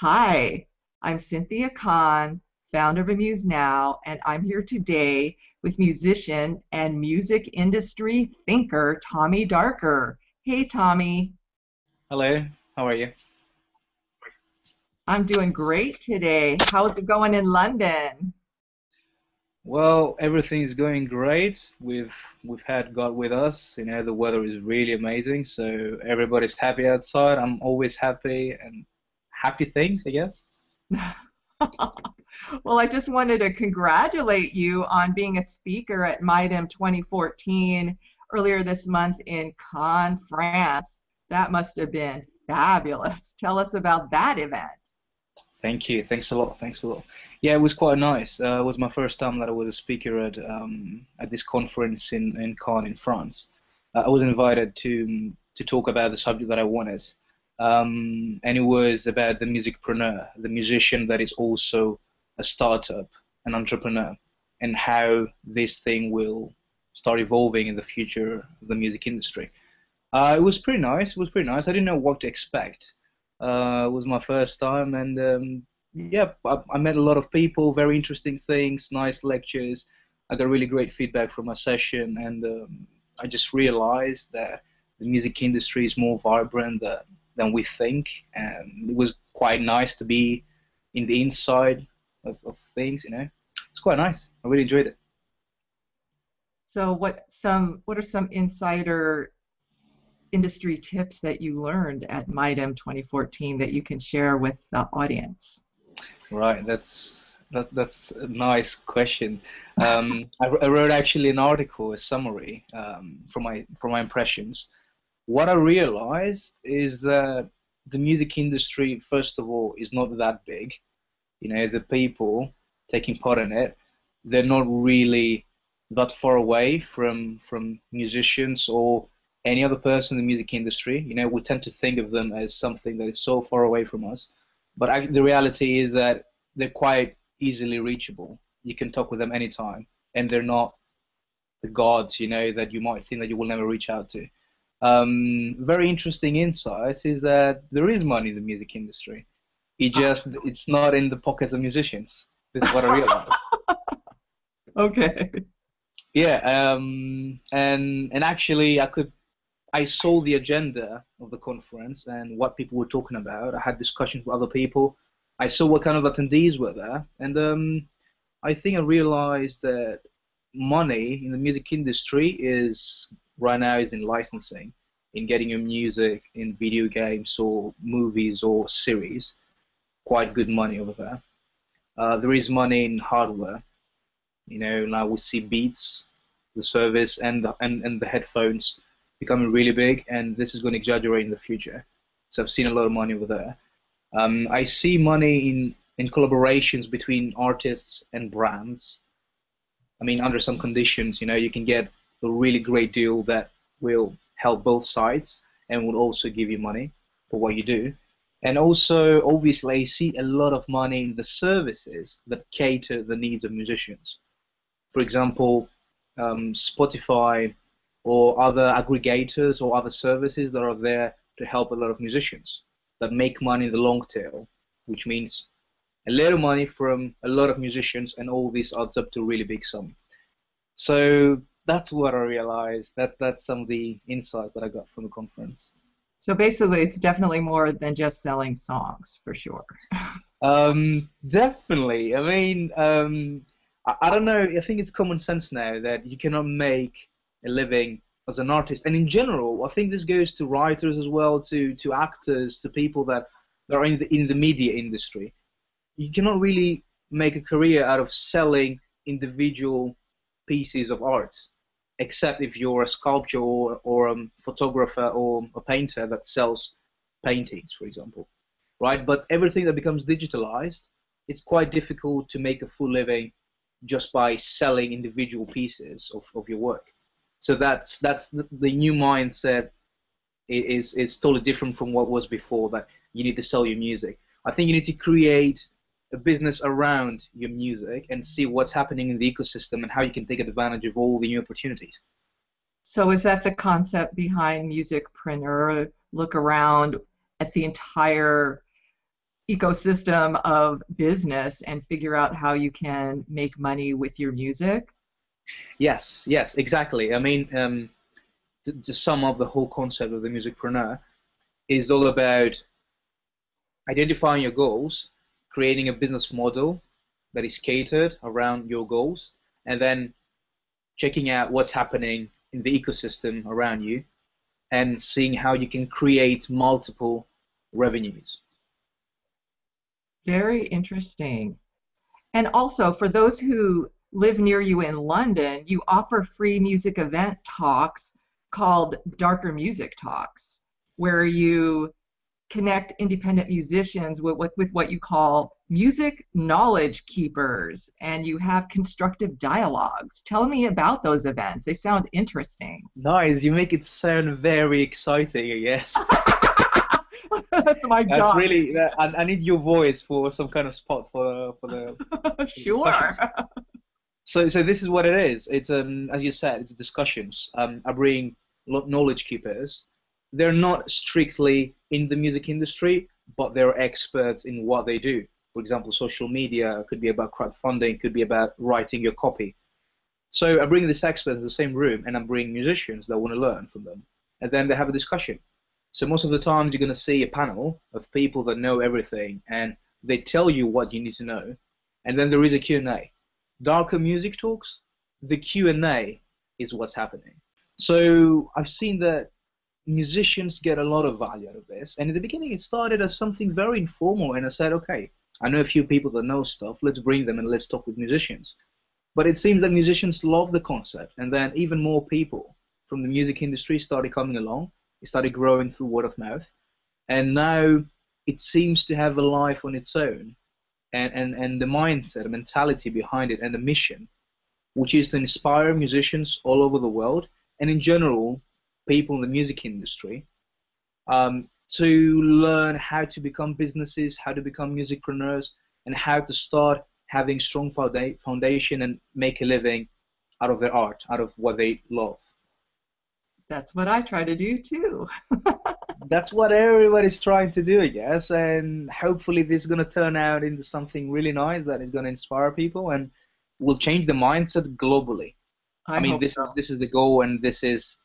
Hi, I'm Cynthia Kahn, founder of Amuse Now, and I'm here today with musician and music industry thinker Tommy Darker. Hey, Tommy. Hello, how are you? I'm doing great today. How's it going in London? Well, everything's going great. We've we've had God with us. You know, the weather is really amazing, so everybody's happy outside. I'm always happy and happy things, I guess. well, I just wanted to congratulate you on being a speaker at MIDEM 2014 earlier this month in Cannes, France. That must have been fabulous. Tell us about that event. Thank you. Thanks a lot. Thanks a lot. Yeah, it was quite nice. Uh, it was my first time that I was a speaker at um, at this conference in in Cannes in France. Uh, I was invited to to talk about the subject that I wanted, um, it was about the musicpreneur, the musician that is also a startup, an entrepreneur, and how this thing will start evolving in the future of the music industry. Uh, it was pretty nice. It was pretty nice. I didn't know what to expect. Uh, it was my first time, and um, yeah, I, I, met a lot of people, very interesting things, nice lectures. I got really great feedback from my session, and um, I just realized that the music industry is more vibrant than, than we think, and it was quite nice to be in the inside of, of things. You know, it's quite nice. I really enjoyed it. So, what some what are some insider industry tips that you learned at MIDEM 2014 that you can share with the audience? Right, that's that, that's a nice question. Um, I, I, wrote actually an article, a summary um, from my from my impressions. What I realized is that the music industry, first of all, is not that big. You know, the people taking part in it, they're not really that far away from from musicians or any other person in the music industry. You know, we tend to think of them as something that is so far away from us. But I, the reality is that they're quite easily reachable. You can talk with them anytime, and they're not the gods, you know, that you might think that you will never reach out to. Um, very interesting insights is that there is money in the music industry. It just it's not in the pockets of musicians. This is what I realized. okay. Yeah, um, and and actually, I could I saw the agenda of the conference and what people were talking about. I had discussions with other people. I saw what kind of attendees were there, and um, I think I realized that money in the music industry is right now is in licensing, in getting your music in video games or movies or series. Quite good money over there. Uh, there is money in hardware. You know, now we see Beats, the service, and the, and, and the headphones becoming really big, and this is going to exaggerate in the future. So I've seen a lot of money over there. Um, I see money in, in collaborations between artists and brands. I mean, under some conditions, you know, you can get a really great deal that will help both sides and will also give you money for what you do. And also, obviously, I see a lot of money in the services that cater the needs of musicians. For example, um, Spotify or other aggregators or other services that are there to help a lot of musicians that make money in the long tail, which means a little money from a lot of musicians, and all this adds up to a really big sum. So that's what I realized. That that's some of the insights that I got from the conference. So basically, it's definitely more than just selling songs, for sure. um, definitely. I mean, um, I, I don't know. I think it's common sense now that you cannot make a living as an artist. And in general, I think this goes to writers as well, to to actors, to people that are in the in the media industry. You cannot really make a career out of selling individual pieces of art, except if you're a sculptor or, or a photographer or a painter that sells paintings, for example, right? But everything that becomes digitalized, it's quite difficult to make a full living just by selling individual pieces of, of your work. So that's that's the, the new mindset is is totally different from what was before. That you need to sell your music. I think you need to create a business around your music and see what's happening in the ecosystem and how you can take advantage of all the new opportunities. So is that the concept behind Music Musicpreneur? Look around at the entire ecosystem of business and figure out how you can make money with your music? Yes, yes, exactly. I mean, um, to, to sum up the whole concept of the musicpreneur is all about identifying your goals, creating a business model that is catered around your goals, and then checking out what's happening in the ecosystem around you and seeing how you can create multiple revenues. Very interesting. And also, for those who live near you in London, you offer free music event talks called Darker Music Talks, where you connect independent musicians with, with, with, what you call music knowledge keepers and you have constructive dialogues. Tell me about those events. They sound interesting. Nice. You make it sound very exciting, I guess. That's my job That's really. I, I need your voice for some kind of spot for for the. sure. so so this is what it is. It's um as you said, it's discussions. Um, I bring knowledge keepers. They're not strictly in the music industry, but they're experts in what they do. For example, social media could be about crowdfunding, could be about writing your copy. So I bring this expert in the same room, and I'm bringing musicians that want to learn from them, and then they have a discussion. So most of the times you're going to see a panel of people that know everything, and they tell you what you need to know, and then there is a Q&A. Darker music talks, the Q&A is what's happening. So I've seen that musicians get a lot of value out of this. And in the beginning, it started as something very informal, and I said, okay, I know a few people that know stuff. Let's bring them and let's talk with musicians. But it seems that musicians love the concept, and then even more people from the music industry started coming along. It started growing through word of mouth, and now it seems to have a life on its own, and and and the mindset, the mentality behind it, and the mission, which is to inspire musicians all over the world, and in general, people in the music industry, um, to learn how to become businesses, how to become musicpreneurs, and how to start having strong foundation and make a living out of their art, out of what they love. That's what I try to do too. That's what everybody's trying to do, I guess, and hopefully this is going to turn out into something really nice that is going to inspire people and will change the mindset globally. I, I mean, this so. is this is the goal, and this is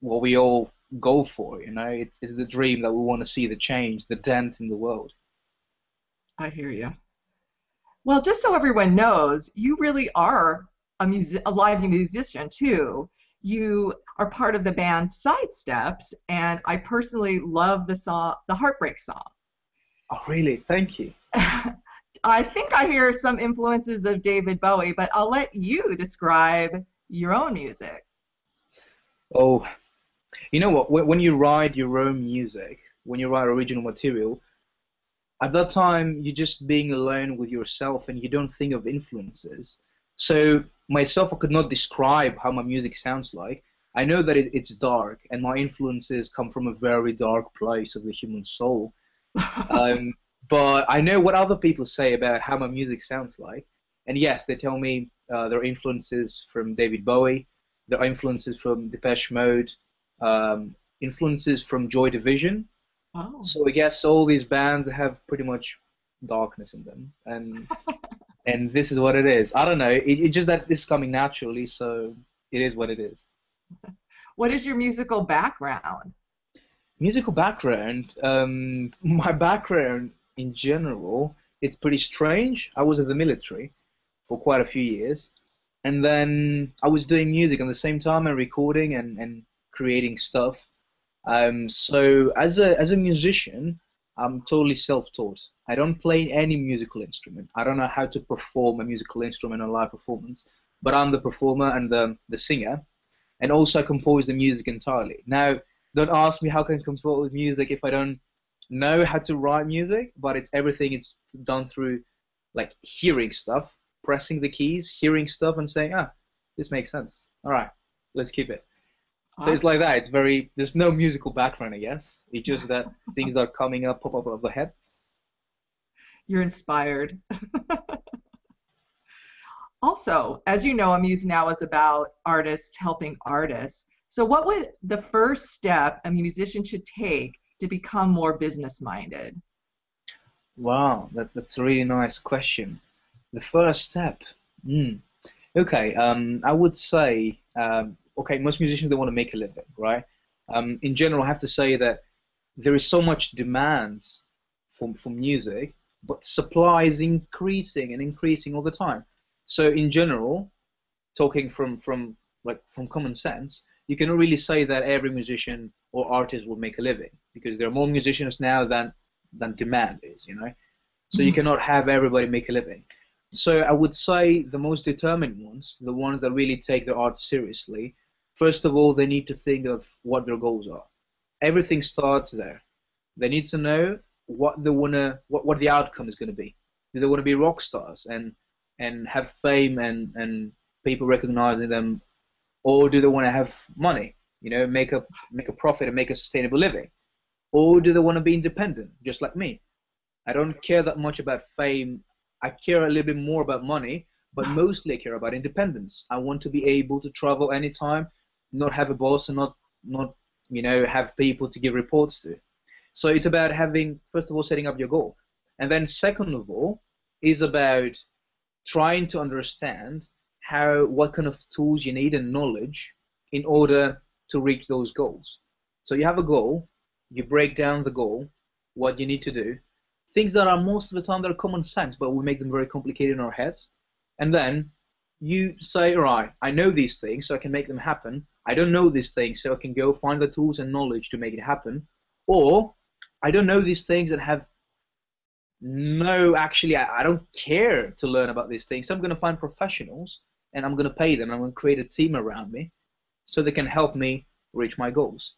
what we all go for. You know, it's it's the dream that we want to see the change, the dent in the world. I hear you. Well, just so everyone knows, you really are a, music, a live musician too. You are part of the band Sidesteps, and I personally love the song, the Heartbreak song. Oh, really? Thank you. I think I hear some influences of David Bowie, but I'll let you describe your own music. Oh, you know what? When you write your own music, when you write original material, at that time you're just being alone with yourself and you don't think of influences. So myself, I could not describe how my music sounds like. I know that it, it's dark, and my influences come from a very dark place of the human soul. um, but I know what other people say about how my music sounds like. And yes, they tell me uh, their influences from David Bowie, their influences from Depeche Mode, um, influences from Joy Division. Oh. So I guess all these bands have pretty much darkness in them, and and this is what it is. I don't know. It, it's just that this is coming naturally, so it is what it is. What is your musical background? Musical background. Um, my background in general, it's pretty strange. I was in the military for quite a few years, and then I was doing music at the same time and recording and, and creating stuff. Um, so as a as a musician, I'm totally self-taught. I don't play any musical instrument. I don't know how to perform a musical instrument on live performance, but I'm the performer and the the singer, and also compose the music entirely. Now, don't ask me how can I compose music if I don't know how to write music, but it's everything. It's done through like hearing stuff, pressing the keys, hearing stuff, and saying, ah, this makes sense. All right, let's keep it. So it's like that. It's very. There's no musical background, I guess. It's just that things that are coming up pop up out of the head. You're inspired. also, as you know, I'm Amuse Now is about artists helping artists. So, what would the first step a musician should take to become more business minded? Wow, that, that's a really nice question. The first step. Mm. Okay, um, I would say, um, okay, most musicians they want to make a living, right? Um, in general, I have to say that there is so much demand for, for music, but supply is increasing and increasing all the time. So in general, talking from from like from common sense, you cannot really say that every musician or artist will make a living because there are more musicians now than than demand is, you know. So mm-hmm. you cannot have everybody make a living. So I would say the most determined ones, the ones that really take their art seriously, first of all, they need to think of what their goals are. Everything starts there. They need to know what they wanna, what, what the outcome is going to be. Do they want to be rock stars and and have fame and and people recognizing them, or do they want to have money? You know, make a make a profit and make a sustainable living, or do they want to be independent, just like me? I don't care that much about fame I care a little bit more about money, but mostly I care about independence. I want to be able to travel anytime, not have a boss and not not you know have people to give reports to. So it's about having first of all setting up your goal, and then second of all is about trying to understand how what kind of tools you need and knowledge in order to reach those goals. So you have a goal, you break down the goal, what you need to do, things that are most of the time they're common sense, but we make them very complicated in our heads. And then you say, all right, I know these things, so I can make them happen. I don't know these things, so I can go find the tools and knowledge to make it happen. Or I don't know these things and have no, actually, I, I don't care to learn about these things. So I'm going to find professionals and I'm going to pay them. I'm going to create a team around me so they can help me reach my goals.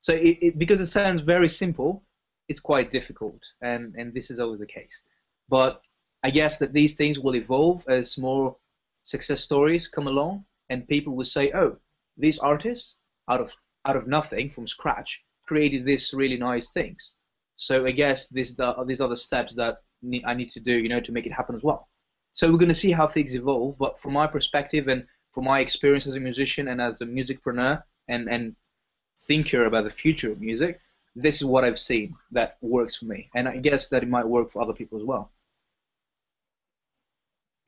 So it, it, because it sounds very simple, it's quite difficult, and and this is always the case. But I guess that these things will evolve as more success stories come along, and people will say, "Oh, these artists out of out of nothing from scratch created these really nice things." So I guess this the, these are the steps that I need to do, you know, to make it happen as well. So we're going to see how things evolve. But from my perspective and from my experience as a musician and as a musicpreneur and and thinker about the future of music, this is what I've seen that works for me, and I guess that it might work for other people as well.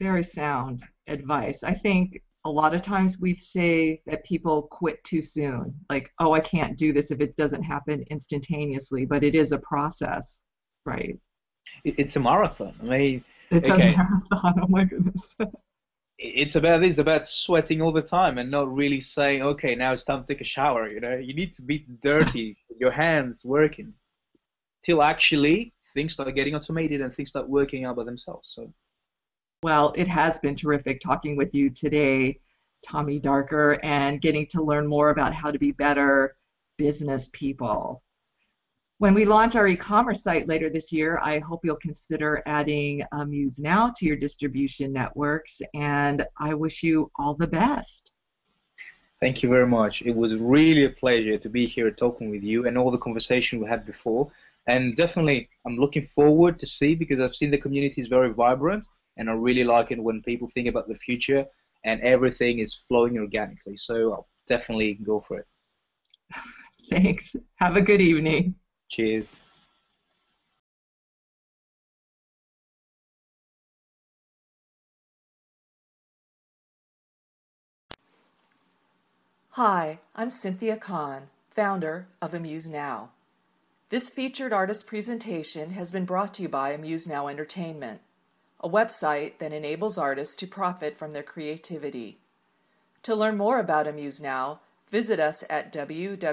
Very sound advice. I think a lot of times we say that people quit too soon, like, oh, I can't do this if it doesn't happen instantaneously, but it is a process, right? It's a marathon. I mean, it's okay. a marathon. Oh my goodness. it's about this about sweating all the time and not really saying okay now it's time to take a shower you know you need to be dirty your hands working till actually things start getting automated and things start working out by themselves so well it has been terrific talking with you today tommy darker and getting to learn more about how to be better business people when we launch our e-commerce site later this year, I hope you'll consider adding uh, Muse Now to your distribution networks, and I wish you all the best. Thank you very much. It was really a pleasure to be here talking with you and all the conversation we had before. And definitely, I'm looking forward to see because I've seen the community is very vibrant, and I really like it when people think about the future and everything is flowing organically. So I'll definitely go for it. Thanks. Have a good evening. Cheers. Hi, I'm Cynthia Kahn, founder of Amuse Now. This featured artist presentation has been brought to you by Amuse Now Entertainment, a website that enables artists to profit from their creativity. To learn more about Amuse Now, visit us at www.amused